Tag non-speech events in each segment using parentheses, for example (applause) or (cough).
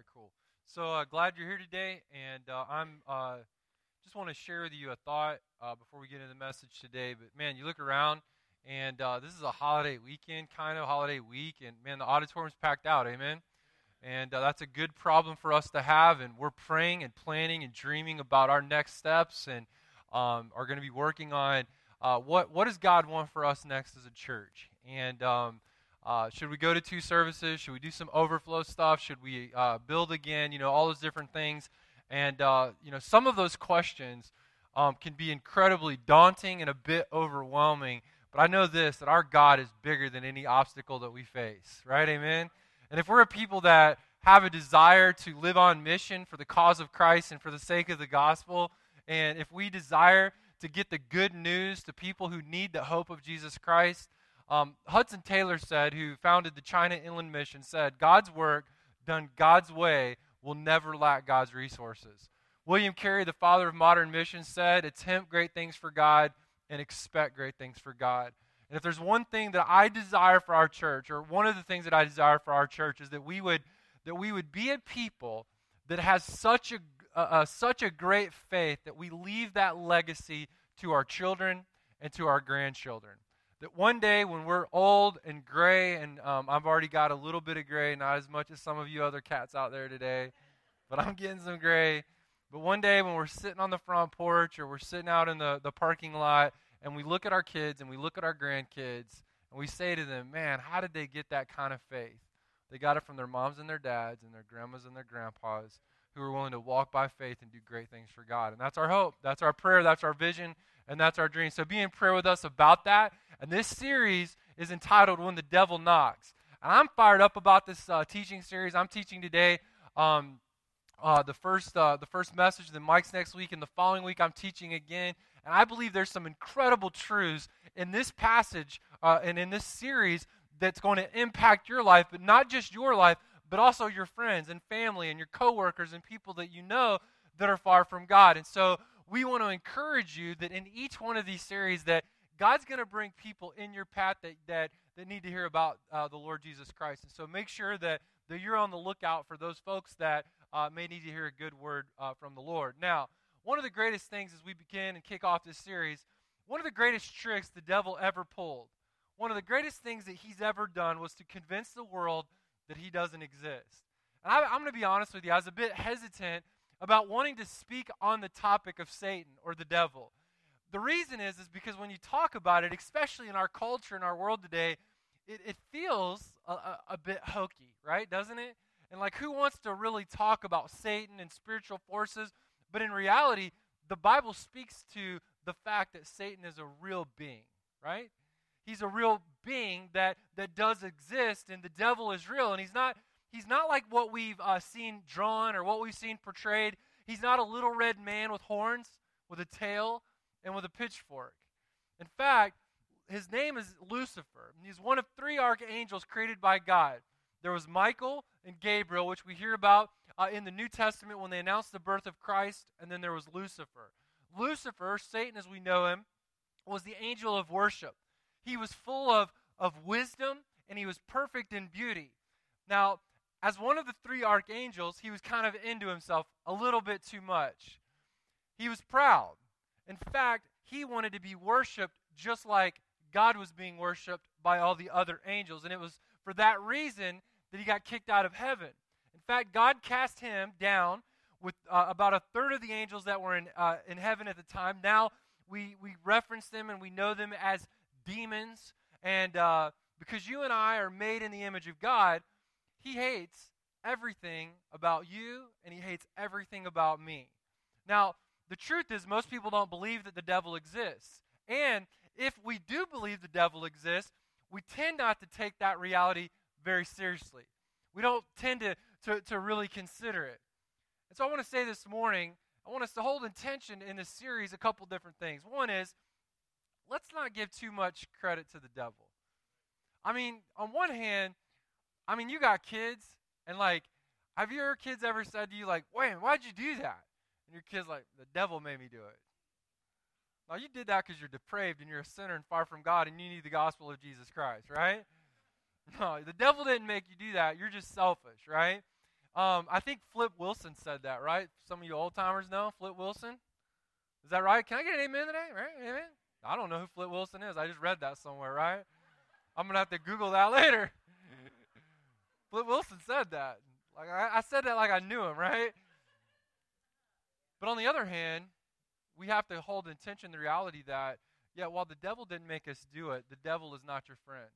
Right, cool. So uh, glad you're here today, and uh, I'm uh, just want to share with you a thought uh, before we get into the message today. But man, you look around, and uh, this is a holiday weekend, kind of holiday week, and man, the auditorium's packed out. Amen. And uh, that's a good problem for us to have, and we're praying and planning and dreaming about our next steps, and um, are going to be working on what what does God want for us next as a church, and um, uh, should we go to two services? Should we do some overflow stuff? Should we uh, build again? You know, all those different things. And, uh, you know, some of those questions um, can be incredibly daunting and a bit overwhelming. But I know this that our God is bigger than any obstacle that we face, right? Amen? And if we're a people that have a desire to live on mission for the cause of Christ and for the sake of the gospel, and if we desire to get the good news to people who need the hope of Jesus Christ, um, Hudson Taylor said, who founded the China Inland Mission, said, God's work done God's way will never lack God's resources. William Carey, the father of modern missions, said, Attempt great things for God and expect great things for God. And if there's one thing that I desire for our church, or one of the things that I desire for our church, is that we would, that we would be a people that has such a, such a great faith that we leave that legacy to our children and to our grandchildren that one day when we're old and gray, and um, I've already got a little bit of gray, not as much as some of you other cats out there today, but I'm getting some gray. But one day when we're sitting on the front porch or we're sitting out in the, the parking lot and we look at our kids and we look at our grandkids and we say to them, man, how did they get that kind of faith? They got it from their moms and their dads and their grandmas and their grandpas who are willing to walk by faith and do great things for God. And that's our hope. That's our prayer. That's our vision. And that's our dream. So be in prayer with us about that. And this series is entitled When the Devil Knocks. And I'm fired up about this uh, teaching series. I'm teaching today um, uh, the, first, uh, the first message, then Mike's next week, and the following week I'm teaching again. And I believe there's some incredible truths in this passage uh, and in this series that's going to impact your life, but not just your life, but also your friends and family and your coworkers and people that you know that are far from God. And so we want to encourage you that in each one of these series that God's going to bring people in your path that, that, that need to hear about uh, the Lord Jesus Christ. And so make sure that, that you're on the lookout for those folks that uh, may need to hear a good word uh, from the Lord. Now, one of the greatest things as we begin and kick off this series, one of the greatest tricks the devil ever pulled, one of the greatest things that he's ever done was to convince the world that he doesn't exist. And I, I'm going to be honest with you, I was a bit hesitant about wanting to speak on the topic of Satan or the devil. The reason is, is because when you talk about it, especially in our culture, in our world today, it, it feels a, a, a bit hokey, right? Doesn't it? And like, who wants to really talk about Satan and spiritual forces? But in reality, the Bible speaks to the fact that Satan is a real being, right? He's a real being that, that does exist, and the devil is real. And he's not, he's not like what we've uh, seen drawn or what we've seen portrayed. He's not a little red man with horns, with a tail and with a pitchfork. In fact, his name is Lucifer. He's one of three archangels created by God. There was Michael and Gabriel, which we hear about uh, in the New Testament when they announced the birth of Christ, and then there was Lucifer. Lucifer, Satan as we know him, was the angel of worship. He was full of, of wisdom and he was perfect in beauty. Now, as one of the three archangels, he was kind of into himself a little bit too much. He was proud. In fact, he wanted to be worshiped just like God was being worshiped by all the other angels. And it was for that reason that he got kicked out of heaven. In fact, God cast him down with uh, about a third of the angels that were in, uh, in heaven at the time. Now we, we reference them and we know them as demons. And uh, because you and I are made in the image of God, he hates everything about you and he hates everything about me. Now, the truth is, most people don't believe that the devil exists. And if we do believe the devil exists, we tend not to take that reality very seriously. We don't tend to, to, to really consider it. And so I want to say this morning, I want us to hold intention in this series a couple different things. One is, let's not give too much credit to the devil. I mean, on one hand, I mean, you got kids, and like, have your kids ever said to you, like, wait, why'd you do that? And your kid's like, the devil made me do it. Now, you did that because you're depraved and you're a sinner and far from God and you need the gospel of Jesus Christ, right? (laughs) No, the devil didn't make you do that. You're just selfish, right? Um, I think Flip Wilson said that, right? Some of you old timers know Flip Wilson. Is that right? Can I get an amen today? Right? Amen. I don't know who Flip Wilson is. I just read that somewhere, right? I'm gonna have to Google that (laughs) later. Flip Wilson said that. Like I, I said that like I knew him, (laughs) right? But on the other hand, we have to hold in tension the reality that, yeah, while the devil didn't make us do it, the devil is not your friend.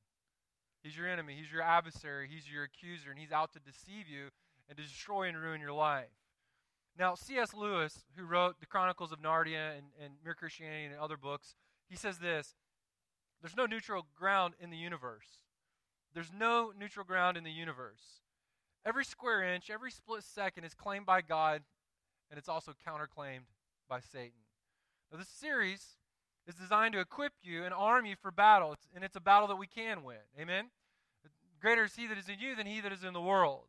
He's your enemy. He's your adversary. He's your accuser, and he's out to deceive you and to destroy and ruin your life. Now, C.S. Lewis, who wrote the Chronicles of Narnia and, and Mere Christianity and other books, he says this There's no neutral ground in the universe. There's no neutral ground in the universe. Every square inch, every split second is claimed by God, and it's also counterclaimed by Satan. Now, this series is designed to equip you and arm you for battle, it's, and it's a battle that we can win. Amen? Greater is He that is in you than He that is in the world.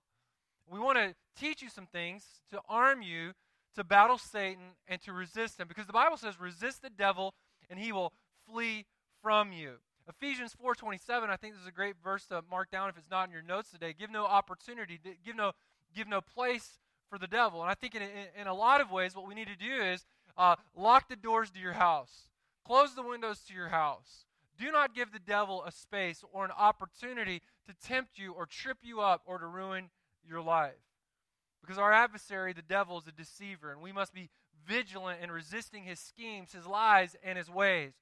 We want to teach you some things to arm you to battle Satan and to resist him because the Bible says resist the devil and he will flee from you. Ephesians 4:27 I think this is a great verse to mark down if it's not in your notes today. Give no opportunity, give no give no place for the devil. And I think in, in, in a lot of ways what we need to do is uh, lock the doors to your house. Close the windows to your house. Do not give the devil a space or an opportunity to tempt you or trip you up or to ruin your life. Because our adversary, the devil, is a deceiver, and we must be vigilant in resisting his schemes, his lies, and his ways.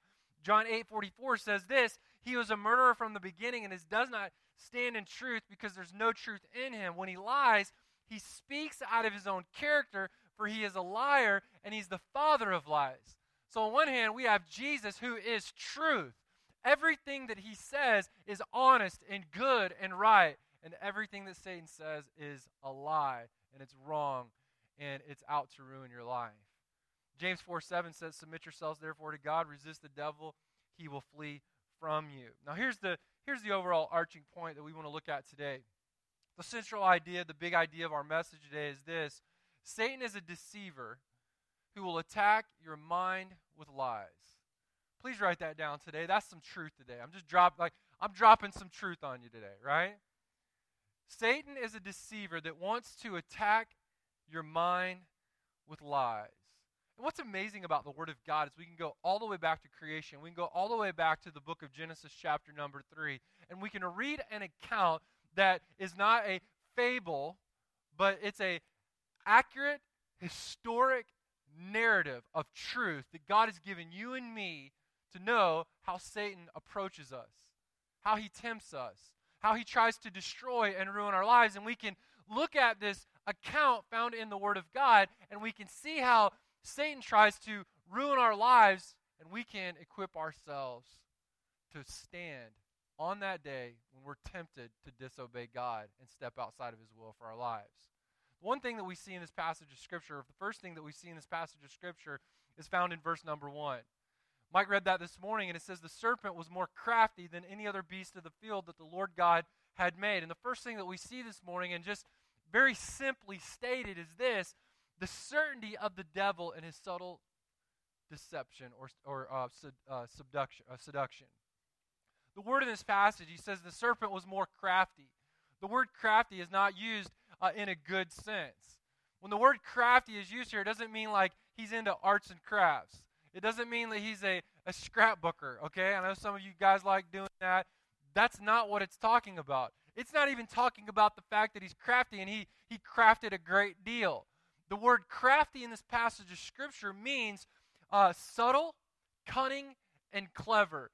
John 8 44 says this He was a murderer from the beginning and is, does not stand in truth because there's no truth in him. When he lies, he speaks out of his own character, for he is a liar and he's the father of lies. So, on one hand, we have Jesus who is truth. Everything that he says is honest and good and right. And everything that Satan says is a lie and it's wrong and it's out to ruin your life. James 4 7 says, Submit yourselves therefore to God, resist the devil, he will flee from you. Now, here's the, here's the overall arching point that we want to look at today. The central idea, the big idea of our message today is this Satan is a deceiver who will attack your mind with lies. Please write that down today. That's some truth today. I'm just drop like I'm dropping some truth on you today, right? Satan is a deceiver that wants to attack your mind with lies. And what's amazing about the Word of God is we can go all the way back to creation. We can go all the way back to the book of Genesis, chapter number 3, and we can read an account that is not a fable, but it's a accurate, historic narrative of truth that God has given you and me to know how Satan approaches us, how he tempts us, how he tries to destroy and ruin our lives. And we can look at this account found in the Word of God and we can see how Satan tries to ruin our lives and we can equip ourselves to stand on that day when we're tempted to disobey God and step outside of His will for our lives. One thing that we see in this passage of Scripture, the first thing that we see in this passage of Scripture, is found in verse number one. Mike read that this morning, and it says, The serpent was more crafty than any other beast of the field that the Lord God had made. And the first thing that we see this morning, and just very simply stated, is this the certainty of the devil and his subtle deception or, or uh, sed, uh, subduction, uh, seduction. The word in this passage, he says the serpent was more crafty. The word crafty is not used uh, in a good sense. When the word crafty is used here, it doesn't mean like he's into arts and crafts. It doesn't mean that he's a, a scrapbooker, okay? I know some of you guys like doing that. That's not what it's talking about. It's not even talking about the fact that he's crafty and he, he crafted a great deal. The word crafty in this passage of Scripture means uh, subtle, cunning, and clever.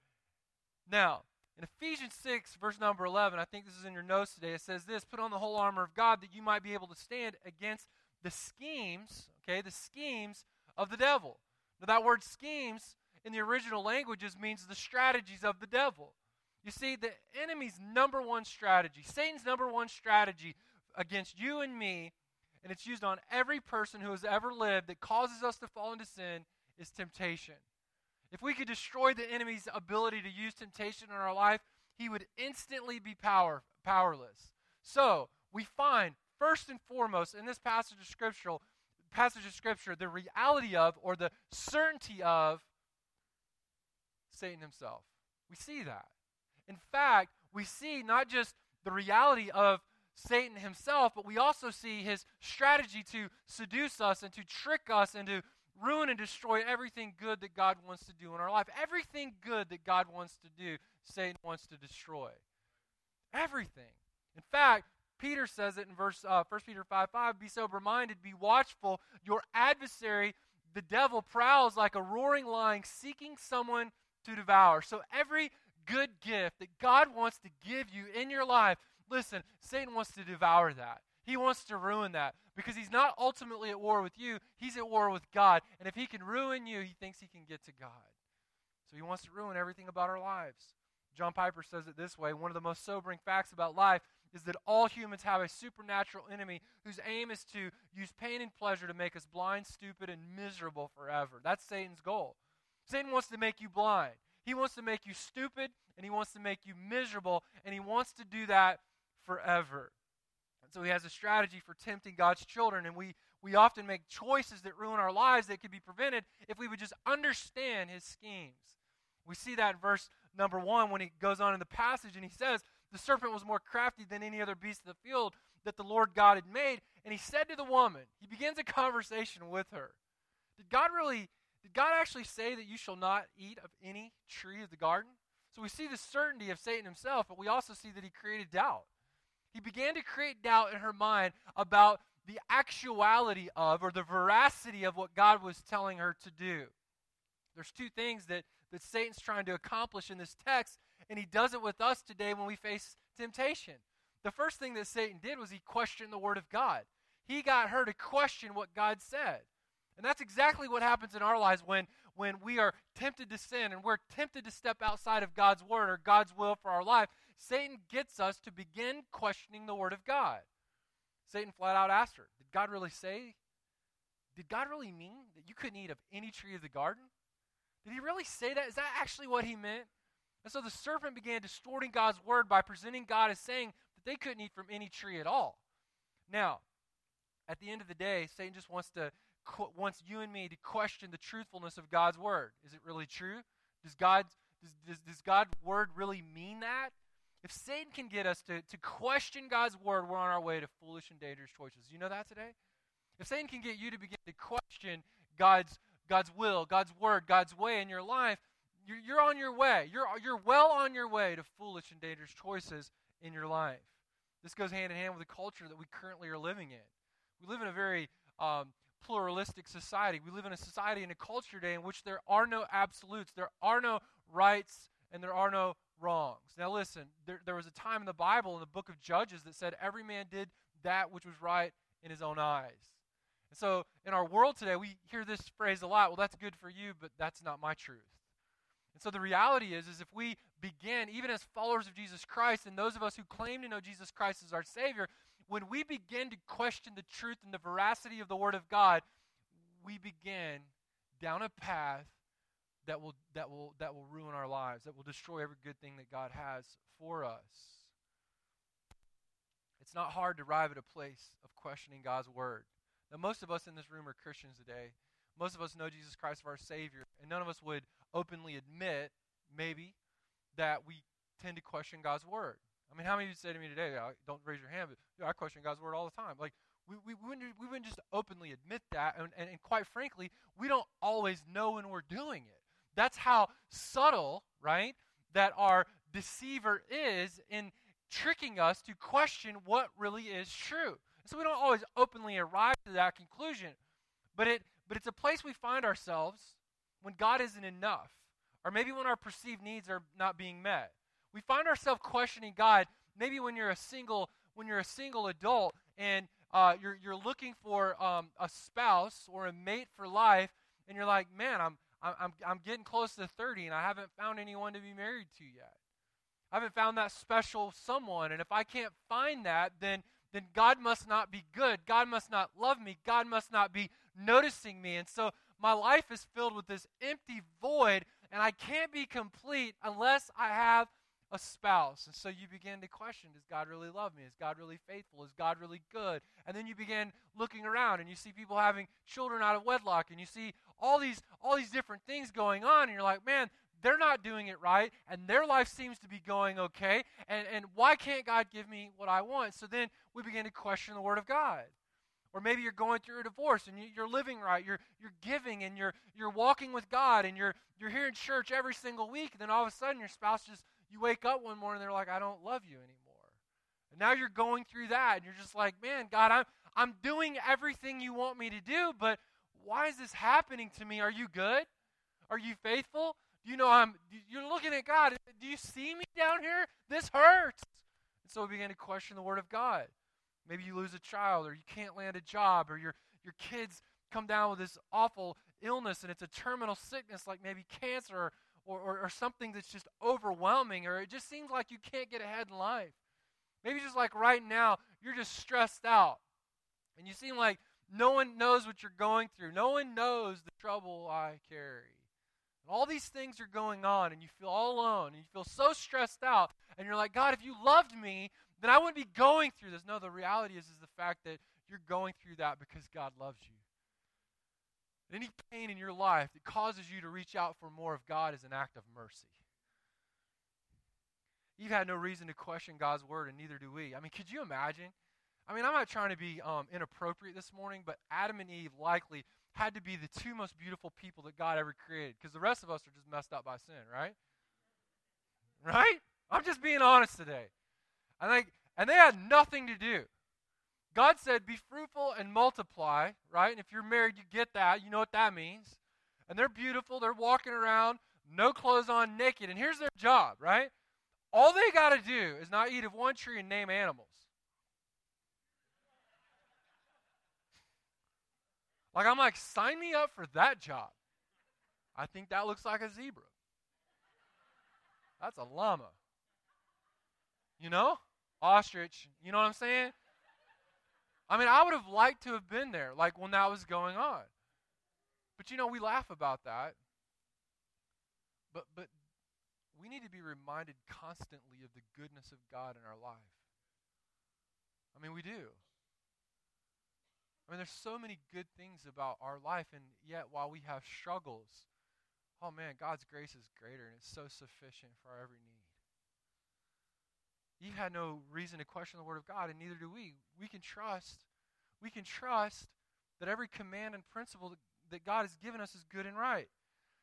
Now, in Ephesians 6, verse number 11, I think this is in your notes today, it says this Put on the whole armor of God that you might be able to stand against the schemes, okay, the schemes of the devil. Now, that word schemes in the original languages means the strategies of the devil. You see, the enemy's number one strategy, Satan's number one strategy against you and me, and it's used on every person who has ever lived that causes us to fall into sin, is temptation. If we could destroy the enemy's ability to use temptation in our life, he would instantly be power, powerless. So, we find, first and foremost, in this passage of scriptural passage of Scripture the reality of or the certainty of Satan himself. We see that. In fact, we see not just the reality of Satan himself, but we also see his strategy to seduce us and to trick us and to ruin and destroy everything good that God wants to do in our life. Everything good that God wants to do, Satan wants to destroy. Everything. In fact, Peter says it in verse uh, 1 Peter 5 5 Be sober minded, be watchful. Your adversary, the devil, prowls like a roaring lion seeking someone to devour. So every good gift that God wants to give you in your life, listen, Satan wants to devour that. He wants to ruin that because he's not ultimately at war with you, he's at war with God. And if he can ruin you, he thinks he can get to God. So he wants to ruin everything about our lives. John Piper says it this way one of the most sobering facts about life is that all humans have a supernatural enemy whose aim is to use pain and pleasure to make us blind, stupid, and miserable forever. That's Satan's goal. Satan wants to make you blind. He wants to make you stupid and he wants to make you miserable and he wants to do that forever. And so he has a strategy for tempting God's children and we we often make choices that ruin our lives that could be prevented if we would just understand his schemes. We see that in verse number 1 when he goes on in the passage and he says, "The serpent was more crafty than any other beast of the field that the Lord God had made, and he said to the woman, he begins a conversation with her. Did God really did God actually say that you shall not eat of any tree of the garden? So we see the certainty of Satan himself, but we also see that he created doubt. He began to create doubt in her mind about the actuality of or the veracity of what God was telling her to do. There's two things that, that Satan's trying to accomplish in this text, and he does it with us today when we face temptation. The first thing that Satan did was he questioned the Word of God. He got her to question what God said. And that's exactly what happens in our lives when, when we are tempted to sin and we're tempted to step outside of God's word or God's will for our life. Satan gets us to begin questioning the word of God. Satan flat out asked her, Did God really say? Did God really mean that you couldn't eat of any tree of the garden? Did he really say that? Is that actually what he meant? And so the serpent began distorting God's word by presenting God as saying that they couldn't eat from any tree at all. Now, at the end of the day, Satan just wants to wants you and me to question the truthfulness of God's word. Is it really true? Does God does, does, does God's word really mean that? If Satan can get us to, to question God's word, we're on our way to foolish and dangerous choices. You know that today? If Satan can get you to begin to question God's God's will, God's word, God's way in your life, you're, you're on your way. You're, you're well on your way to foolish and dangerous choices in your life. This goes hand in hand with the culture that we currently are living in. We live in a very um, pluralistic society. We live in a society and a culture today in which there are no absolutes, there are no rights, and there are no wrongs. Now, listen, there, there was a time in the Bible, in the book of Judges, that said every man did that which was right in his own eyes. And so, in our world today, we hear this phrase a lot well, that's good for you, but that's not my truth. And so the reality is, is if we begin, even as followers of Jesus Christ, and those of us who claim to know Jesus Christ as our Savior, when we begin to question the truth and the veracity of the Word of God, we begin down a path that will, that will, that will ruin our lives, that will destroy every good thing that God has for us. It's not hard to arrive at a place of questioning God's Word. Now, most of us in this room are Christians today. Most of us know Jesus Christ as our Savior, and none of us would openly admit, maybe, that we tend to question God's Word. I mean, how many of you say to me today, don't raise your hand, but I question God's word all the time. Like, we, we, wouldn't, we wouldn't just openly admit that. And, and, and quite frankly, we don't always know when we're doing it. That's how subtle, right, that our deceiver is in tricking us to question what really is true. So we don't always openly arrive to that conclusion. But, it, but it's a place we find ourselves when God isn't enough, or maybe when our perceived needs are not being met we find ourselves questioning God. Maybe when you're a single when you're a single adult and uh, you're you're looking for um, a spouse or a mate for life, and you're like, man, I'm I'm I'm getting close to 30 and I haven't found anyone to be married to yet. I haven't found that special someone, and if I can't find that, then then God must not be good. God must not love me. God must not be noticing me. And so my life is filled with this empty void, and I can't be complete unless I have a spouse. And so you begin to question Does God really love me? Is God really faithful? Is God really good? And then you begin looking around and you see people having children out of wedlock and you see all these, all these different things going on. And you're like, Man, they're not doing it right, and their life seems to be going okay, and, and why can't God give me what I want? So then we begin to question the Word of God. Or maybe you're going through a divorce and you, are living right, you're, you're giving and you're, you're walking with God and you're, you're here in church every single week, and then all of a sudden your spouse just, you wake up one morning and they're like, I don't love you anymore. And now you're going through that and you're just like, man, God, I'm, I'm doing everything you want me to do, but why is this happening to me? Are you good? Are you faithful? Do you know I'm you're looking at God. Do you see me down here? This hurts. And so we begin to question the word of God. Maybe you lose a child or you can't land a job or your your kids come down with this awful illness and it's a terminal sickness like maybe cancer or, or, or something that's just overwhelming or it just seems like you can't get ahead in life. Maybe just like right now, you're just stressed out. And you seem like no one knows what you're going through. No one knows the trouble I carry. And all these things are going on, and you feel all alone, and you feel so stressed out. And you're like, God, if you loved me, then I wouldn't be going through this. No, the reality is, is the fact that you're going through that because God loves you. Any pain in your life that causes you to reach out for more of God is an act of mercy. You've had no reason to question God's word, and neither do we. I mean, could you imagine? I mean, I'm not trying to be um, inappropriate this morning, but Adam and Eve likely had to be the two most beautiful people that God ever created because the rest of us are just messed up by sin, right? Right? I'm just being honest today. I think, and they had nothing to do. God said, "Be fruitful and multiply." Right? And if you're married, you get that. You know what that means. And they're beautiful. They're walking around, no clothes on, naked. And here's their job, right? All they got to do is not eat of one tree and name animals. Like, I'm like, sign me up for that job. I think that looks like a zebra. That's a llama. You know? Ostrich. You know what I'm saying? I mean, I would have liked to have been there, like when that was going on. But you know, we laugh about that. But but we need to be reminded constantly of the goodness of God in our life. I mean, we do. I mean, there's so many good things about our life, and yet while we have struggles, oh man, God's grace is greater and it's so sufficient for every need. You had no reason to question the Word of God, and neither do we. We can trust, we can trust that every command and principle that God has given us is good and right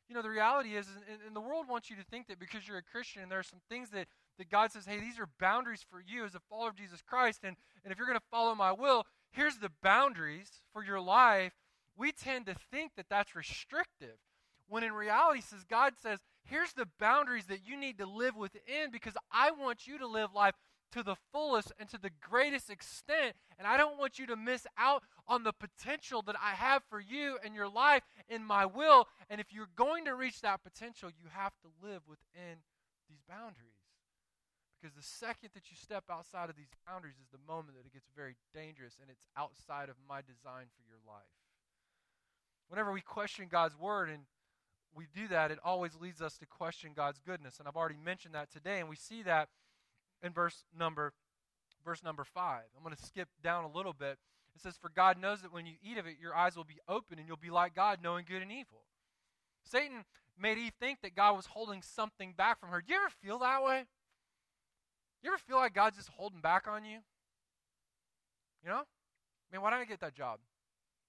you know, the reality is, and, and the world wants you to think that because you're a Christian and there are some things that, that God says, hey, these are boundaries for you as a follower of Jesus Christ. And, and if you're going to follow my will, here's the boundaries for your life. We tend to think that that's restrictive. When in reality, says God says, here's the boundaries that you need to live within because I want you to live life to the fullest and to the greatest extent. And I don't want you to miss out on the potential that I have for you and your life in my will. And if you're going to reach that potential, you have to live within these boundaries. Because the second that you step outside of these boundaries is the moment that it gets very dangerous and it's outside of my design for your life. Whenever we question God's word and we do that, it always leads us to question God's goodness. And I've already mentioned that today, and we see that in verse number verse number 5. I'm going to skip down a little bit. It says for God knows that when you eat of it your eyes will be open and you'll be like God knowing good and evil. Satan made Eve think that God was holding something back from her. Do you ever feel that way? You ever feel like God's just holding back on you? You know? Man, why didn't I get that job?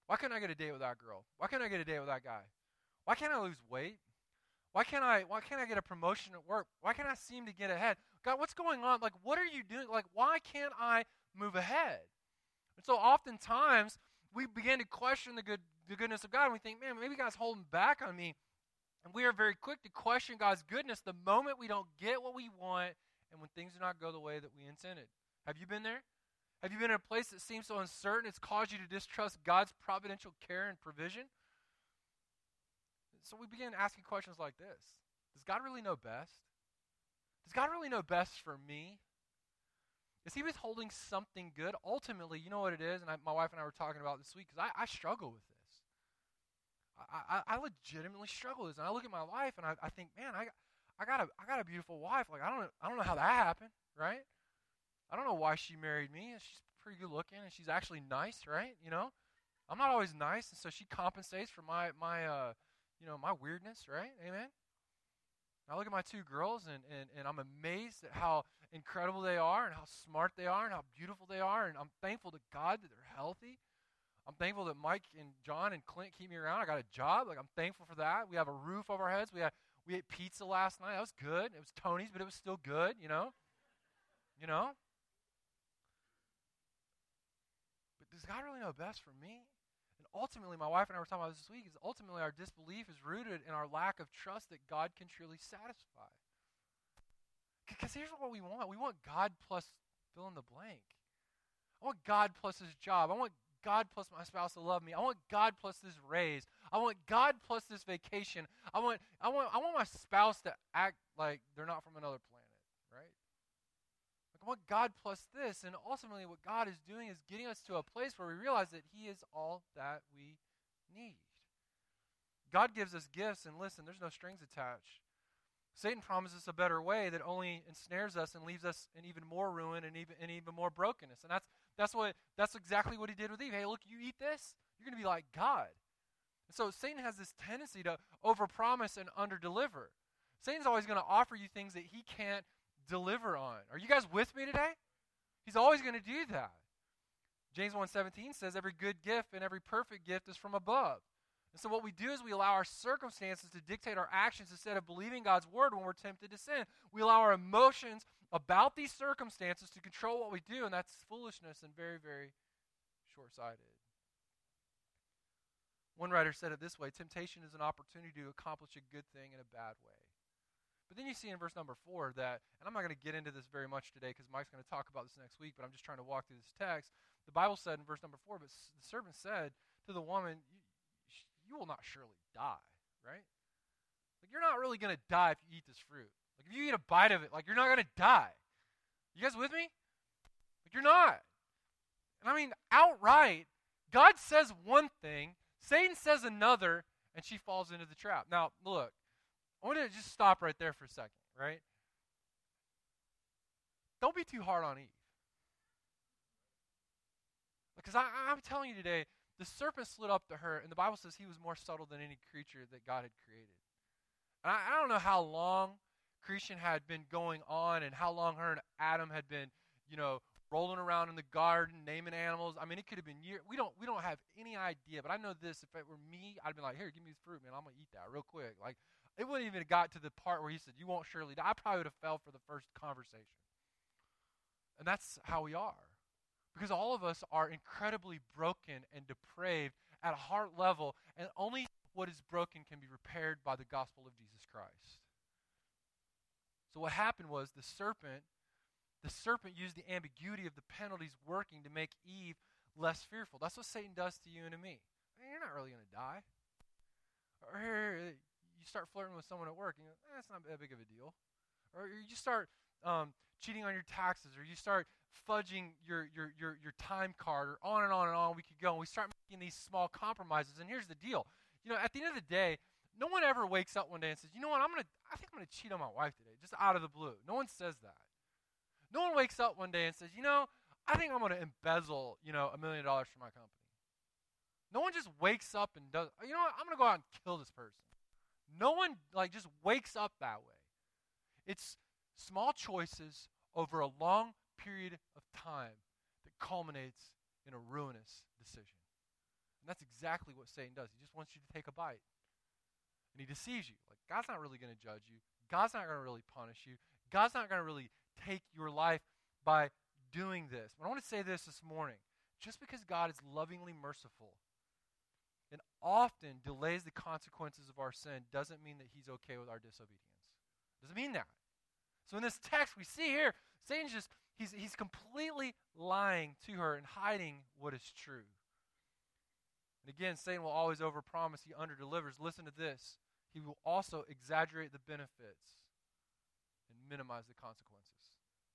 Why couldn't I get a date with that girl? Why can't I get a date with that guy? Why can't I lose weight? Why can't I why can't I get a promotion at work? Why can't I seem to get ahead? God, what's going on? Like what are you doing? Like why can't I move ahead? And so oftentimes we begin to question the good the goodness of God and we think, man, maybe God's holding back on me. And we are very quick to question God's goodness the moment we don't get what we want and when things do not go the way that we intended. Have you been there? Have you been in a place that seems so uncertain it's caused you to distrust God's providential care and provision? So we begin asking questions like this Does God really know best? Does God really know best for me? Is he withholding something good? Ultimately, you know what it is, and I, my wife and I were talking about this week because I, I, struggle with this. I, I, legitimately struggle with this, and I look at my life and I, I think, man, I, I got a I got a beautiful wife. Like I don't I don't know how that happened, right? I don't know why she married me. She's pretty good looking, and she's actually nice, right? You know, I'm not always nice, and so she compensates for my my uh, you know, my weirdness, right? Amen? I look at my two girls, and, and, and I'm amazed at how incredible they are, and how smart they are, and how beautiful they are. And I'm thankful to God that they're healthy. I'm thankful that Mike and John and Clint keep me around. I got a job. Like I'm thankful for that. We have a roof over our heads. We had we ate pizza last night. That was good. It was Tony's, but it was still good. You know. You know. But does God really know best for me? Ultimately, my wife and I were talking about this this week, is ultimately our disbelief is rooted in our lack of trust that God can truly satisfy. Because here's what we want we want God plus fill in the blank. I want God plus his job. I want God plus my spouse to love me. I want God plus this raise. I want God plus this vacation. I want I want I want my spouse to act like they're not from another planet. Want God plus this. And ultimately, what God is doing is getting us to a place where we realize that He is all that we need. God gives us gifts, and listen, there's no strings attached. Satan promises a better way that only ensnares us and leaves us in even more ruin and even, and even more brokenness. And that's, that's, what, that's exactly what he did with Eve. Hey, look, you eat this, you're going to be like God. And so Satan has this tendency to overpromise and underdeliver. Satan's always going to offer you things that he can't deliver on. Are you guys with me today? He's always going to do that. James 1:17 says every good gift and every perfect gift is from above. And so what we do is we allow our circumstances to dictate our actions instead of believing God's word when we're tempted to sin. We allow our emotions about these circumstances to control what we do, and that's foolishness and very, very short-sighted. One writer said it this way temptation is an opportunity to accomplish a good thing in a bad way. But then you see in verse number four that, and I'm not going to get into this very much today because Mike's going to talk about this next week, but I'm just trying to walk through this text. The Bible said in verse number four, but the servant said to the woman, you, will not surely die, right? Like, you're not really going to die if you eat this fruit. Like, if you eat a bite of it, like, you're not going to die. You guys with me? Like, you're not. And I mean, outright, God says one thing, Satan says another, and she falls into the trap. Now, look, I want to just stop right there for a second, right? Don't be too hard on Eve. Because I, I'm telling you today, the serpent slid up to her, and the Bible says he was more subtle than any creature that God had created. And I, I don't know how long creation had been going on and how long her and Adam had been, you know, rolling around in the garden, naming animals. I mean, it could have been years. We don't we don't have any idea. But I know this: if it were me, I'd be like, "Here, give me this fruit, man. I'm gonna eat that real quick." Like it wouldn't even have got to the part where he said, You won't surely die. I probably would have fell for the first conversation. And that's how we are. Because all of us are incredibly broken and depraved at a heart level, and only what is broken can be repaired by the gospel of Jesus Christ. So what happened was the serpent, the serpent used the ambiguity of the penalties working to make Eve less fearful. That's what Satan does to you and to me. You're not really going to die. Or you start flirting with someone at work, and you eh, that's not that big of a deal. Or you start um, cheating on your taxes, or you start fudging your, your, your, your time card, or on and on and on we could go. And we start making these small compromises. And here's the deal. You know, at the end of the day, no one ever wakes up one day and says, you know what, I'm gonna, I think I'm gonna cheat on my wife today, just out of the blue. No one says that. No one wakes up one day and says, you know, I think I'm gonna embezzle, you know, a million dollars from my company. No one just wakes up and does, you know what, I'm gonna go out and kill this person. No one like just wakes up that way. It's small choices over a long period of time that culminates in a ruinous decision. And that's exactly what Satan does. He just wants you to take a bite. And he deceives you. Like God's not really going to judge you. God's not going to really punish you. God's not going to really take your life by doing this. But I want to say this this morning. Just because God is lovingly merciful and often delays the consequences of our sin doesn't mean that he's okay with our disobedience. Doesn't mean that. So in this text we see here, Satan's just he's he's completely lying to her and hiding what is true. And again, Satan will always overpromise, he underdelivers. Listen to this. He will also exaggerate the benefits and minimize the consequences.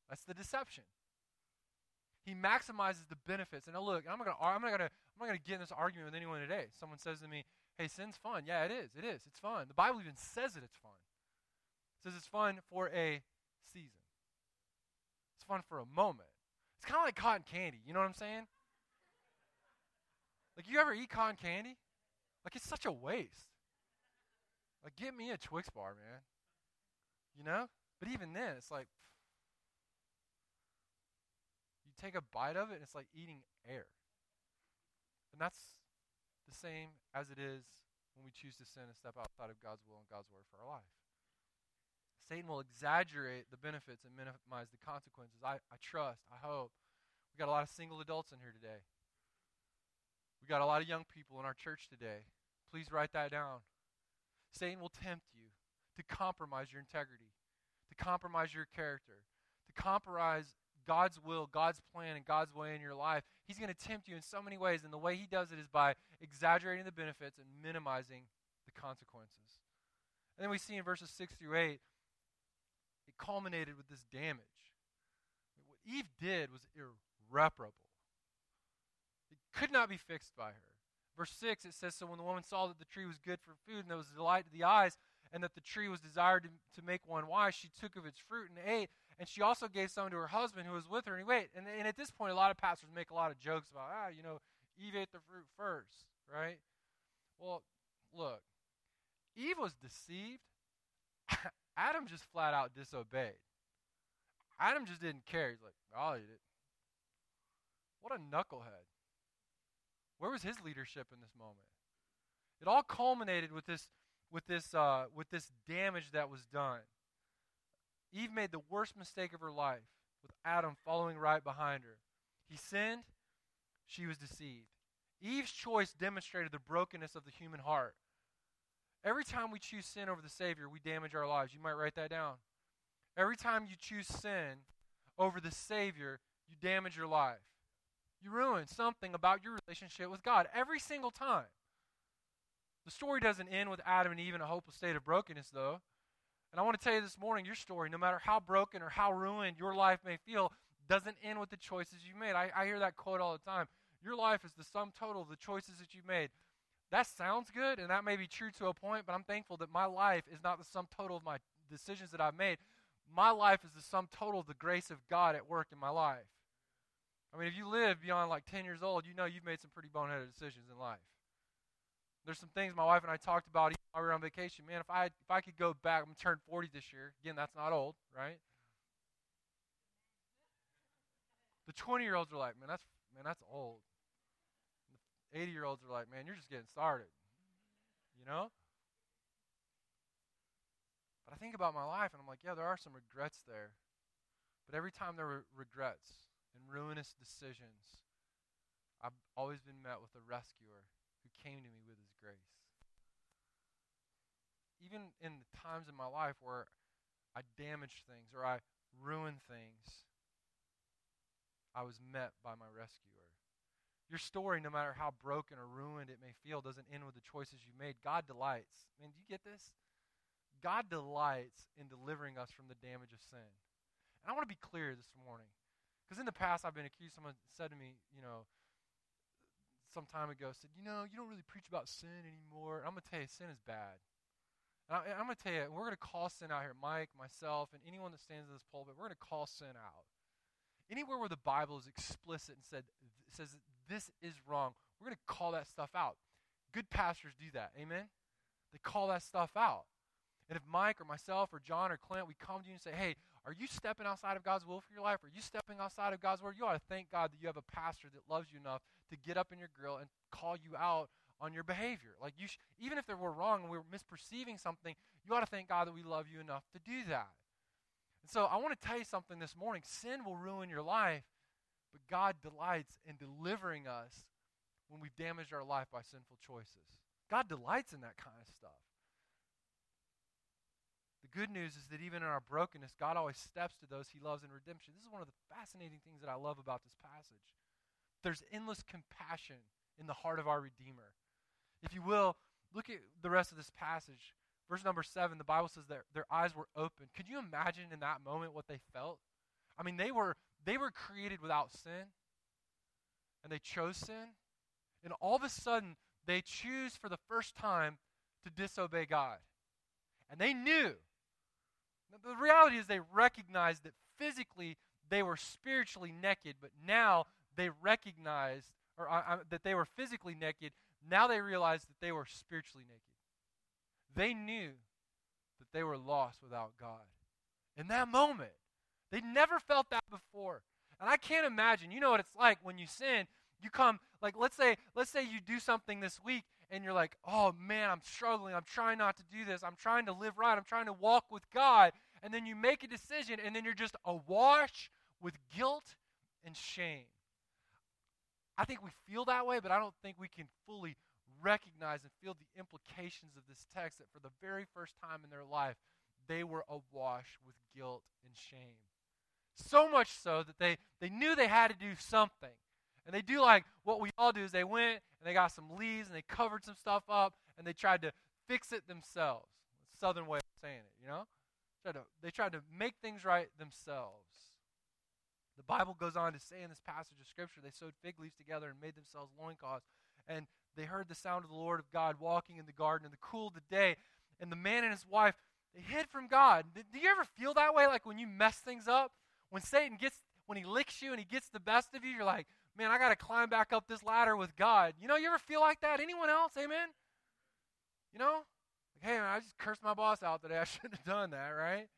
That's the deception. He maximizes the benefits. And now look, I'm not gonna I'm not gonna I'm not gonna get in this argument with anyone today. Someone says to me, Hey, sin's fun. Yeah, it is. It is. It's fun. The Bible even says that it's fun. It says it's fun for a season. It's fun for a moment. It's kind of like cotton candy. You know what I'm saying? Like, you ever eat cotton candy? Like, it's such a waste. Like, get me a Twix bar, man. You know? But even then, it's like you take a bite of it, and it's like eating air. And that's the same as it is when we choose to sin and step outside of God's will and God's word for our life. Satan will exaggerate the benefits and minimize the consequences. I, I trust, I hope. We got a lot of single adults in here today. We got a lot of young people in our church today. Please write that down. Satan will tempt you to compromise your integrity, to compromise your character, to compromise God's will, God's plan, and God's way in your life. He's going to tempt you in so many ways, and the way he does it is by exaggerating the benefits and minimizing the consequences. And then we see in verses 6 through 8, it culminated with this damage. What Eve did was irreparable it could not be fixed by her. Verse 6, it says So when the woman saw that the tree was good for food and there was delight to the eyes, and that the tree was desired to, to make one wise, she took of its fruit and ate. And she also gave some to her husband who was with her. And he wait. And, and at this point, a lot of pastors make a lot of jokes about, ah, you know, Eve ate the fruit first, right? Well, look, Eve was deceived. (laughs) Adam just flat out disobeyed. Adam just didn't care. He's like, I'll eat it. What a knucklehead. Where was his leadership in this moment? It all culminated with this, with this, uh, with this damage that was done. Eve made the worst mistake of her life with Adam following right behind her. He sinned, she was deceived. Eve's choice demonstrated the brokenness of the human heart. Every time we choose sin over the Savior, we damage our lives. You might write that down. Every time you choose sin over the Savior, you damage your life. You ruin something about your relationship with God every single time. The story doesn't end with Adam and Eve in a hopeless state of brokenness, though. And I want to tell you this morning your story, no matter how broken or how ruined your life may feel, doesn't end with the choices you made. I, I hear that quote all the time. Your life is the sum total of the choices that you've made. That sounds good, and that may be true to a point, but I'm thankful that my life is not the sum total of my decisions that I've made. My life is the sum total of the grace of God at work in my life. I mean, if you live beyond like 10 years old, you know you've made some pretty boneheaded decisions in life. There's some things my wife and I talked about while we were on vacation. Man, if I if I could go back, I'm gonna turn 40 this year. Again, that's not old, right? The 20 year olds are like, man, that's man, that's old. The 80 year olds are like, man, you're just getting started. You know? But I think about my life and I'm like, yeah, there are some regrets there. But every time there were regrets, and ruinous decisions, I've always been met with a rescuer came to me with his grace. Even in the times in my life where I damaged things or I ruined things, I was met by my rescuer. Your story, no matter how broken or ruined it may feel, doesn't end with the choices you made. God delights. Man, do you get this? God delights in delivering us from the damage of sin. And I want to be clear this morning. Because in the past, I've been accused, someone said to me, you know, some time ago, said, you know, you don't really preach about sin anymore. I'm going to tell you, sin is bad. And I, am going to tell you, we're going to call sin out here. Mike, myself, and anyone that stands in this pulpit, we're going to call sin out. Anywhere where the Bible is explicit and said, says this is wrong, we're going to call that stuff out. Good pastors do that. Amen? They call that stuff out. And if Mike or myself or John or Clint, we come to you and say, hey, are you stepping outside of God's will for your life? Are you stepping outside of God's word? You ought to thank God that you have a pastor that loves you enough to get up in your grill and call you out on your behavior. Like you, sh- even if we're wrong and we're misperceiving something, you ought to thank God that we love you enough to do that. And so I want to tell you something this morning. Sin will ruin your life, but God delights in delivering us when we've damaged our life by sinful choices. God delights in that kind of stuff The good news is that even in our brokenness, God always steps to those he loves in redemption. This is one of the fascinating things that I love about this passage. There's endless compassion in the heart of our Redeemer. If you will, look at the rest of this passage. Verse number seven, the Bible says that their eyes were open. Could you imagine in that moment what they felt? I mean, they were they were created without sin, and they chose sin, and all of a sudden they choose for the first time to disobey God. And they knew the reality is they recognized that physically they were spiritually naked, but now they recognized, or uh, that they were physically naked. Now they realized that they were spiritually naked. They knew that they were lost without God. in that moment. They never felt that before. And I can't imagine. You know what it's like when you sin. You come like let's say let's say you do something this week and you're like, "Oh man, I'm struggling. I'm trying not to do this. I'm trying to live right. I'm trying to walk with God." And then you make a decision and then you're just awash with guilt and shame. I think we feel that way, but I don't think we can fully recognize and feel the implications of this text that for the very first time in their life, they were awash with guilt and shame. So much so that they, they knew they had to do something. And they do like what we all do is they went and they got some leaves and they covered some stuff up and they tried to fix it themselves. Southern way of saying it, you know? Tried to, they tried to make things right themselves. The Bible goes on to say in this passage of Scripture, they sewed fig leaves together and made themselves loincloths. And they heard the sound of the Lord of God walking in the garden in the cool of the day. And the man and his wife, they hid from God. Do you ever feel that way? Like when you mess things up? When Satan gets, when he licks you and he gets the best of you, you're like, man, I got to climb back up this ladder with God. You know, you ever feel like that? Anyone else? Amen? You know? Like, hey, man, I just cursed my boss out today. I (laughs) shouldn't have done that, right?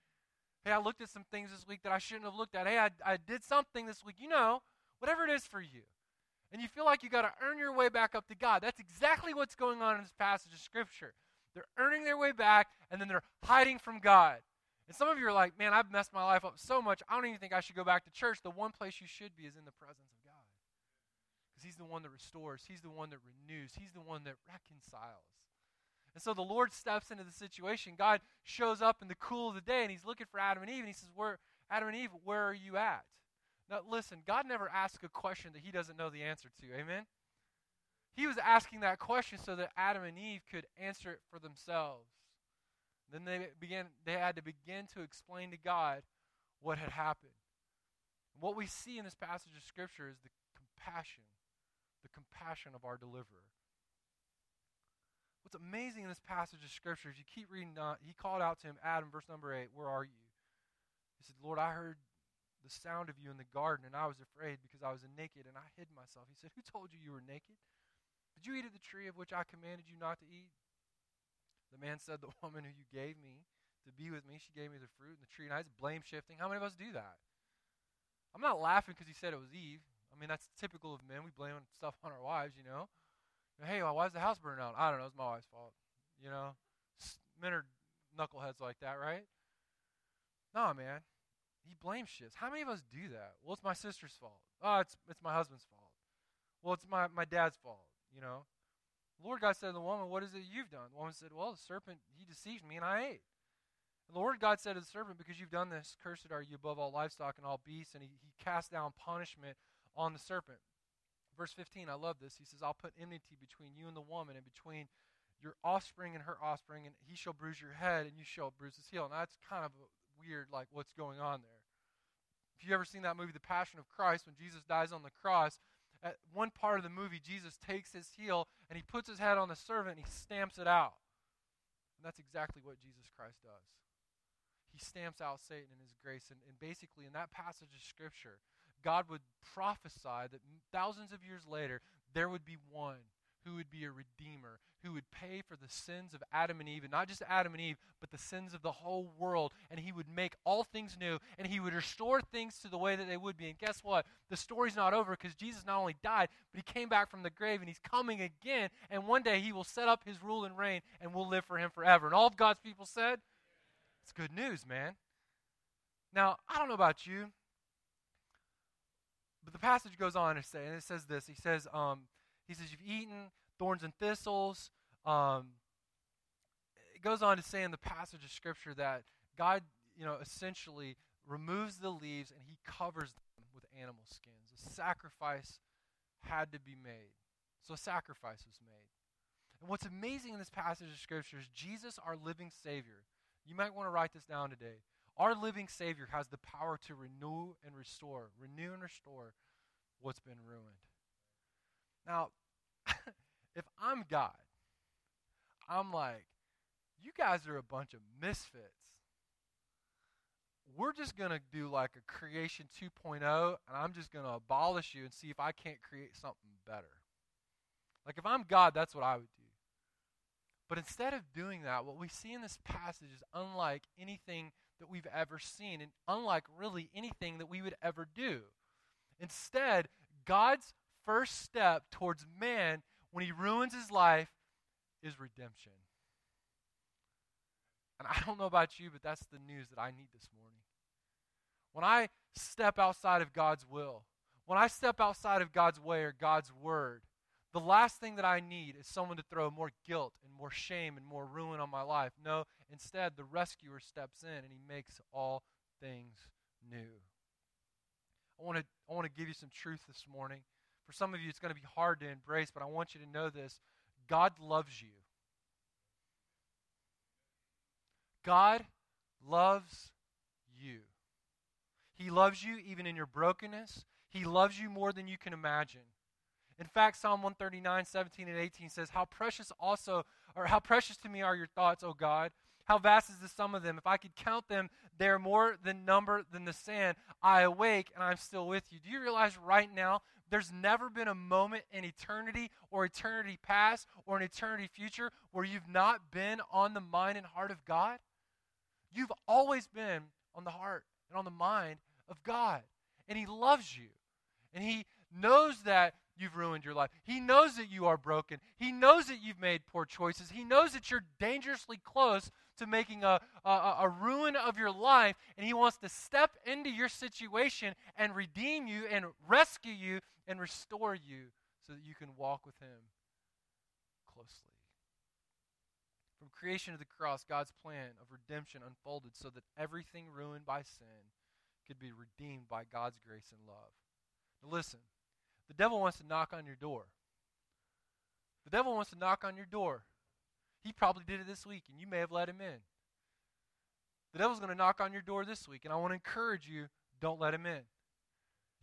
Hey, I looked at some things this week that I shouldn't have looked at. Hey, I, I did something this week. You know, whatever it is for you. And you feel like you got to earn your way back up to God. That's exactly what's going on in this passage of Scripture. They're earning their way back, and then they're hiding from God. And some of you are like, man, I've messed my life up so much, I don't even think I should go back to church. The one place you should be is in the presence of God. Because He's the one that restores, He's the one that renews, He's the one that reconciles. And so the Lord steps into the situation. God shows up in the cool of the day and he's looking for Adam and Eve and he says, Where Adam and Eve, where are you at? Now listen, God never asks a question that he doesn't know the answer to. Amen? He was asking that question so that Adam and Eve could answer it for themselves. Then they began they had to begin to explain to God what had happened. what we see in this passage of scripture is the compassion, the compassion of our deliverer. What's amazing in this passage of scripture is you keep reading, uh, he called out to him, Adam, verse number 8, where are you? He said, Lord, I heard the sound of you in the garden, and I was afraid because I was naked, and I hid myself. He said, Who told you you were naked? Did you eat of the tree of which I commanded you not to eat? The man said, The (laughs) woman who you gave me to be with me, she gave me the fruit and the tree. And I was blame shifting. How many of us do that? I'm not laughing because he said it was Eve. I mean, that's typical of men. We blame stuff on our wives, you know. Hey, why is the house burning down? I don't know. It's my wife's fault. You know, men are knuckleheads like that, right? No, man. He blames shit. How many of us do that? Well, it's my sister's fault. Oh, it's it's my husband's fault. Well, it's my, my dad's fault, you know. The Lord God said to the woman, What is it you've done? The woman said, Well, the serpent, he deceived me and I ate. The Lord God said to the serpent, Because you've done this, cursed are you above all livestock and all beasts. And he, he cast down punishment on the serpent. Verse 15, I love this. He says, I'll put enmity between you and the woman, and between your offspring and her offspring, and he shall bruise your head, and you shall bruise his heel. And that's kind of weird, like what's going on there. If you ever seen that movie, The Passion of Christ, when Jesus dies on the cross, at one part of the movie, Jesus takes his heel and he puts his head on the servant and he stamps it out. And that's exactly what Jesus Christ does. He stamps out Satan in his grace. And, and basically, in that passage of Scripture, God would prophesy that thousands of years later, there would be one who would be a redeemer, who would pay for the sins of Adam and Eve, and not just Adam and Eve, but the sins of the whole world. And he would make all things new, and he would restore things to the way that they would be. And guess what? The story's not over because Jesus not only died, but he came back from the grave, and he's coming again. And one day he will set up his rule and reign, and we'll live for him forever. And all of God's people said, It's good news, man. Now, I don't know about you. But the passage goes on to say, and it says this. He says, um, he says, you've eaten thorns and thistles. Um, it goes on to say in the passage of Scripture that God, you know, essentially removes the leaves and he covers them with animal skins. A sacrifice had to be made. So a sacrifice was made. And what's amazing in this passage of Scripture is Jesus, our living Savior. You might want to write this down today. Our living Savior has the power to renew and restore, renew and restore what's been ruined. Now, (laughs) if I'm God, I'm like, you guys are a bunch of misfits. We're just going to do like a creation 2.0, and I'm just going to abolish you and see if I can't create something better. Like, if I'm God, that's what I would do. But instead of doing that, what we see in this passage is unlike anything that we've ever seen, and unlike really anything that we would ever do. Instead, God's first step towards man when he ruins his life is redemption. And I don't know about you, but that's the news that I need this morning. When I step outside of God's will, when I step outside of God's way or God's word, the last thing that I need is someone to throw more guilt and more shame and more ruin on my life. No, instead, the rescuer steps in and he makes all things new. I want to I want to give you some truth this morning. For some of you, it's going to be hard to embrace, but I want you to know this God loves you. God loves you. He loves you even in your brokenness. He loves you more than you can imagine. In fact, Psalm 139, 17 and 18 says, How precious also, or how precious to me are your thoughts, O God. How vast is the sum of them? If I could count them, they're more than number than the sand. I awake and I'm still with you. Do you realize right now there's never been a moment in eternity or eternity past or an eternity future where you've not been on the mind and heart of God? You've always been on the heart and on the mind of God. And He loves you. And He knows that you've ruined your life. He knows that you are broken. He knows that you've made poor choices. He knows that you're dangerously close to making a, a, a, ruin of your life. And He wants to step into your situation and redeem you and rescue you and restore you so that you can walk with Him closely. From creation to the cross, God's plan of redemption unfolded so that everything ruined by sin could be redeemed by God's grace and love. Now, listen, the devil wants to knock on your door. The devil wants to knock on your door. He probably did it this week, and you may have let him in. The devil's going to knock on your door this week, and I want to encourage you don't let him in.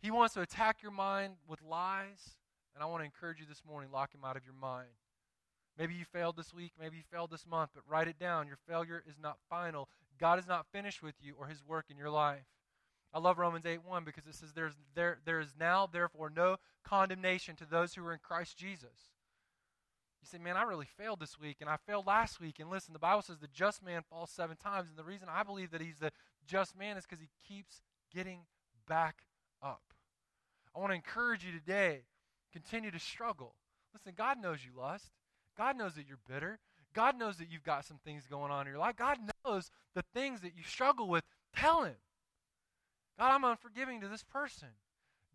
He wants to attack your mind with lies, and I want to encourage you this morning lock him out of your mind. Maybe you failed this week, maybe you failed this month, but write it down. Your failure is not final. God is not finished with you or his work in your life. I love Romans 8 1 because it says, There's, there, there is now, therefore, no condemnation to those who are in Christ Jesus. You say, Man, I really failed this week, and I failed last week. And listen, the Bible says the just man falls seven times. And the reason I believe that he's the just man is because he keeps getting back up. I want to encourage you today continue to struggle. Listen, God knows you lust. God knows that you're bitter. God knows that you've got some things going on in your life. God knows the things that you struggle with. Tell Him. God, I'm unforgiving to this person.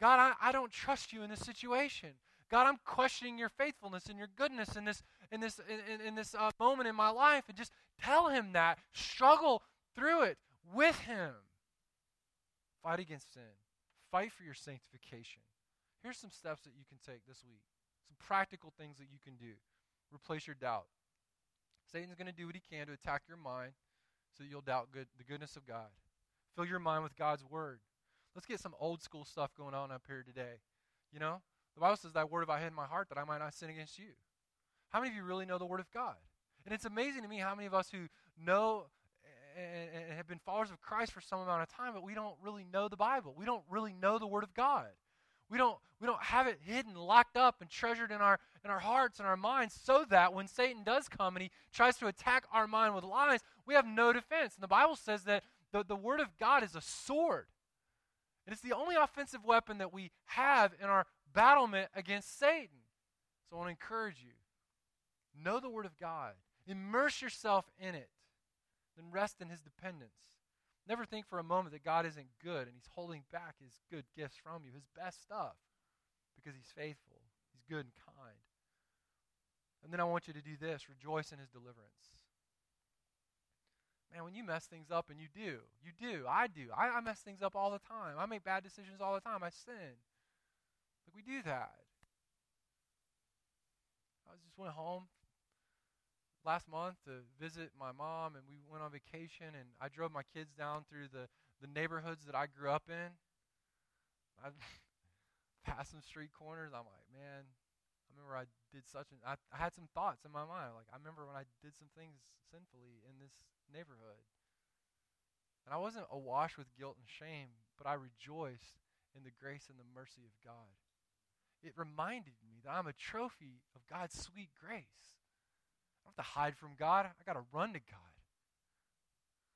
God, I, I don't trust you in this situation. God, I'm questioning your faithfulness and your goodness in this in this in, in this uh, moment in my life, and just tell Him that. Struggle through it with Him. Fight against sin. Fight for your sanctification. Here's some steps that you can take this week. Some practical things that you can do. Replace your doubt. Satan's going to do what he can to attack your mind so that you'll doubt good, the goodness of God. Fill your mind with God's word. Let's get some old school stuff going on up here today. You know, the Bible says, Thy word have I hid in my heart that I might not sin against you. How many of you really know the word of God? And it's amazing to me how many of us who know and, have been followers of Christ for some amount of time, but we don't really know the Bible. We don't really know the word of God. We don't, we don't have it hidden, locked up, and treasured in our, in our hearts and our minds so that when Satan does come and he tries to attack our mind with lies, we have no defense. And the Bible says that the, the Word of God is a sword. And it's the only offensive weapon that we have in our battlement against Satan. So I want to encourage you know the Word of God, immerse yourself in it, then rest in His dependence. Never think for a moment that God isn't good and He's holding back His good gifts from you, His best stuff, because He's faithful, He's good and kind. And then I want you to do this rejoice in His deliverance. Man, when you mess things up, and you do, you do, I do. I, I mess things up all the time. I make bad decisions all the time. I sin. Like we do that. I just went home last month to visit my mom, and we went on vacation, and I drove my kids down through the, the neighborhoods that I grew up in. I (laughs) passed some street corners. I'm like, man, I remember I did such an. I, I had some thoughts in my mind. Like, I remember when I did some things sinfully in this neighborhood. And I wasn't awash with guilt and shame, but I rejoiced in the grace and the mercy of God. It reminded me that I'm a trophy of God's sweet grace I don't have to hide from God. I got to run to God.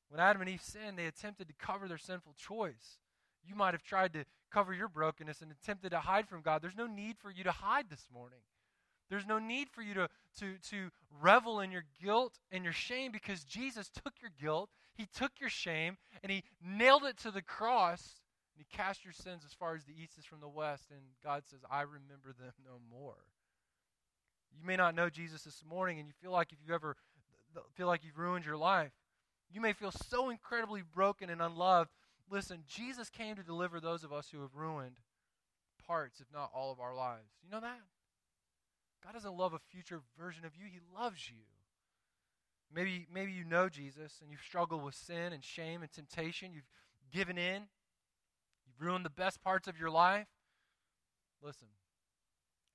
When Adam and Eve sinned, they attempted to cover their sinful choice. You might have tried to cover your brokenness and attempted to hide from God. There's no need for you to hide this morning. There's no need for you to, to, to revel in your guilt and your shame because Jesus took your guilt, He took your shame, and He nailed it to the cross, and He cast your sins as far as the east is from the west. And God says, I remember them no more. You may not know Jesus this morning, and you feel like if you ever feel like you've ruined your life. You may feel so incredibly broken and unloved. Listen, Jesus came to deliver those of us who have ruined parts, if not all of our lives. You know that? God doesn't love a future version of you, He loves you. Maybe, maybe you know Jesus and you've struggled with sin and shame and temptation. You've given in. Ruined the best parts of your life. Listen,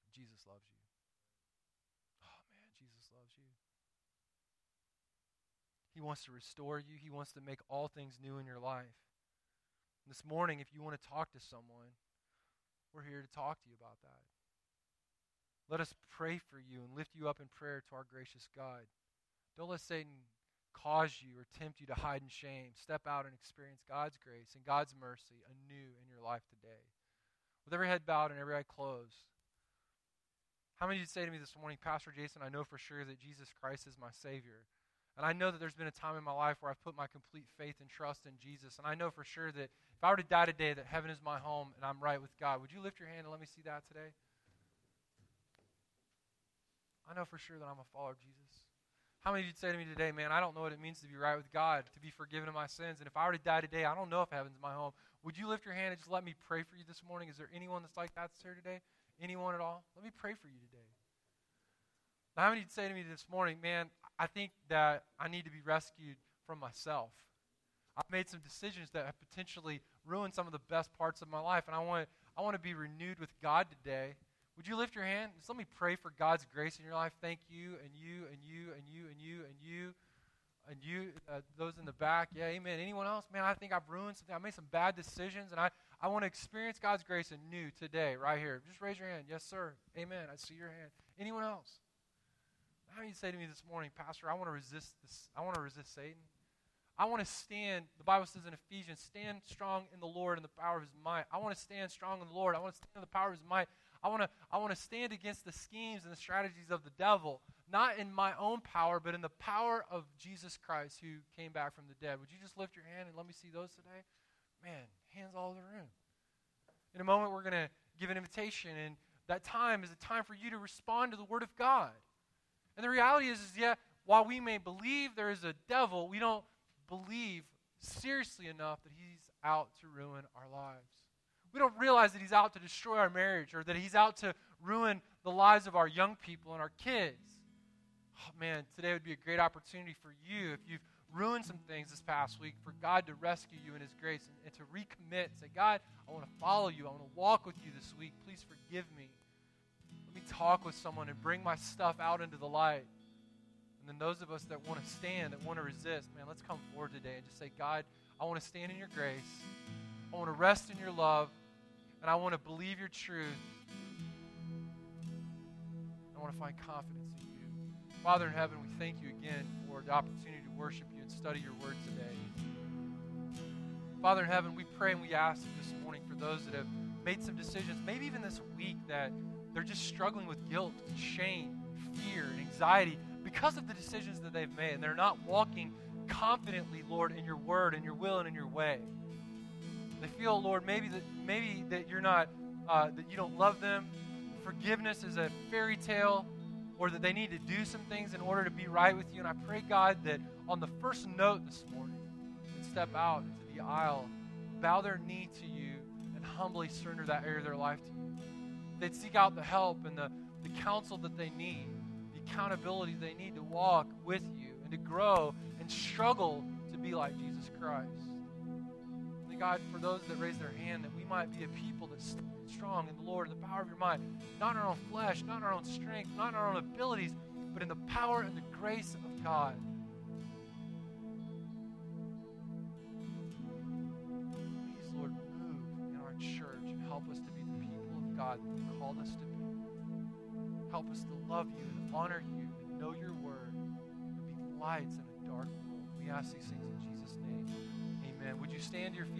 Jesus loves you. Oh, man, Jesus loves you. He wants to restore you, He wants to make all things new in your life. This morning, if you want to talk to someone, we're here to talk to you about that. Let us pray for you and lift you up in prayer to our gracious God. Don't let Satan cause you or tempt you to hide in shame. Step out and experience God's grace and God's mercy anew in your life today. With every head bowed and every eye closed, how many of you say to me this morning, Pastor Jason, I know for sure that Jesus Christ is my Savior? And I know that there's been a time in my life where I've put my complete faith and trust in Jesus. And I know for sure that if I were to die today, that heaven is my home and I'm right with God. Would you lift your hand and let me see that today? I know for sure that I'm a follower of Jesus. How many of you say to me today, man, I don't know what it means to be right with God, to be forgiven of my sins. And if I were to die today, I don't know if heaven's my home. Would you lift your hand and just let me pray for you this morning? Is there anyone that's like that that's here today? Anyone at all? Let me pray for you today. Now, how many of you say to me this morning, man, I think that I need to be rescued from myself. I've made some decisions that have potentially ruined some of the best parts of my life, and I want, I want to be renewed with God today. Would you lift your hand? Just let me pray for God's grace in your life. Thank you, and you, and you, and you, and you, and you, and you, uh, those in the back. Yeah, amen. Anyone else? Man, I think I've ruined something. I made some bad decisions, and I, I want to experience God's grace anew today, right here. Just raise your hand. Yes, sir. Amen. I see your hand. Anyone else? How you say to me this morning, Pastor, I want to resist this. I want to resist Satan. I want to stand, the Bible says in Ephesians, stand strong in the Lord and the power of his might. I want to stand strong in the Lord. I want to stand in the power of his might. I want to, I want to stand against the schemes and the strategies of the devil, not in my own power, but in the power of Jesus Christ who came back from the dead. Would you just lift your hand and let me see those today? Man, hands all over the room. In a moment, we're going to give an invitation, and that time is a time for you to respond to the Word of God. And the reality is, is yeah, while we may believe there is a devil, we don't believe seriously enough that he's out to ruin our lives. We don't realize that he's out to destroy our marriage or that he's out to ruin the lives of our young people and our kids. Oh, man, today would be a great opportunity for you if you've ruined some things this past week for God to rescue you in his grace and, and to recommit. Say, God, I want to follow you. I want to walk with you this week. Please forgive me Let me talk with someone and bring my stuff out into the light. And then those of us that want to stand, that want to resist, man, let's come forward today and just say, God, I want to stand in your grace. I want to rest in your love. And I want to believe your truth. I want to find confidence in you. Father in heaven, we thank you again for the opportunity to worship you and study your word today. Father in heaven, we pray and we ask this morning for those that have made some decisions, maybe even this week, that they're just struggling with guilt, shame, fear, and anxiety because of the decisions that they've made. And they're not walking confidently, Lord, in your word, in your will, and in your way. They feel, Lord, maybe that maybe that you're not uh, that you don't love them. Forgiveness is a fairy tale, or that they need to do some things in order to be right with you. And I pray, God, that on the first note this morning, they step out into the aisle, bow their knee to you, and humbly surrender that area of their life to you they'd seek out the help and the, the counsel that they need, the accountability they need to walk with you and to grow and struggle to be like Jesus Christ. God, for those that raise their hand, that we might be a people that stand strong in the Lord, in the power of your might, not in our own flesh, not in our own strength, not in our own abilities, but in the power and the grace of God. Please, Lord, move in our church and help us to be the people of God that you called us to be. Help us to love you and honor you and know your word and be lights in a dark world. We We ask these things in Jesus' name. Amen. Would you stand to your feet?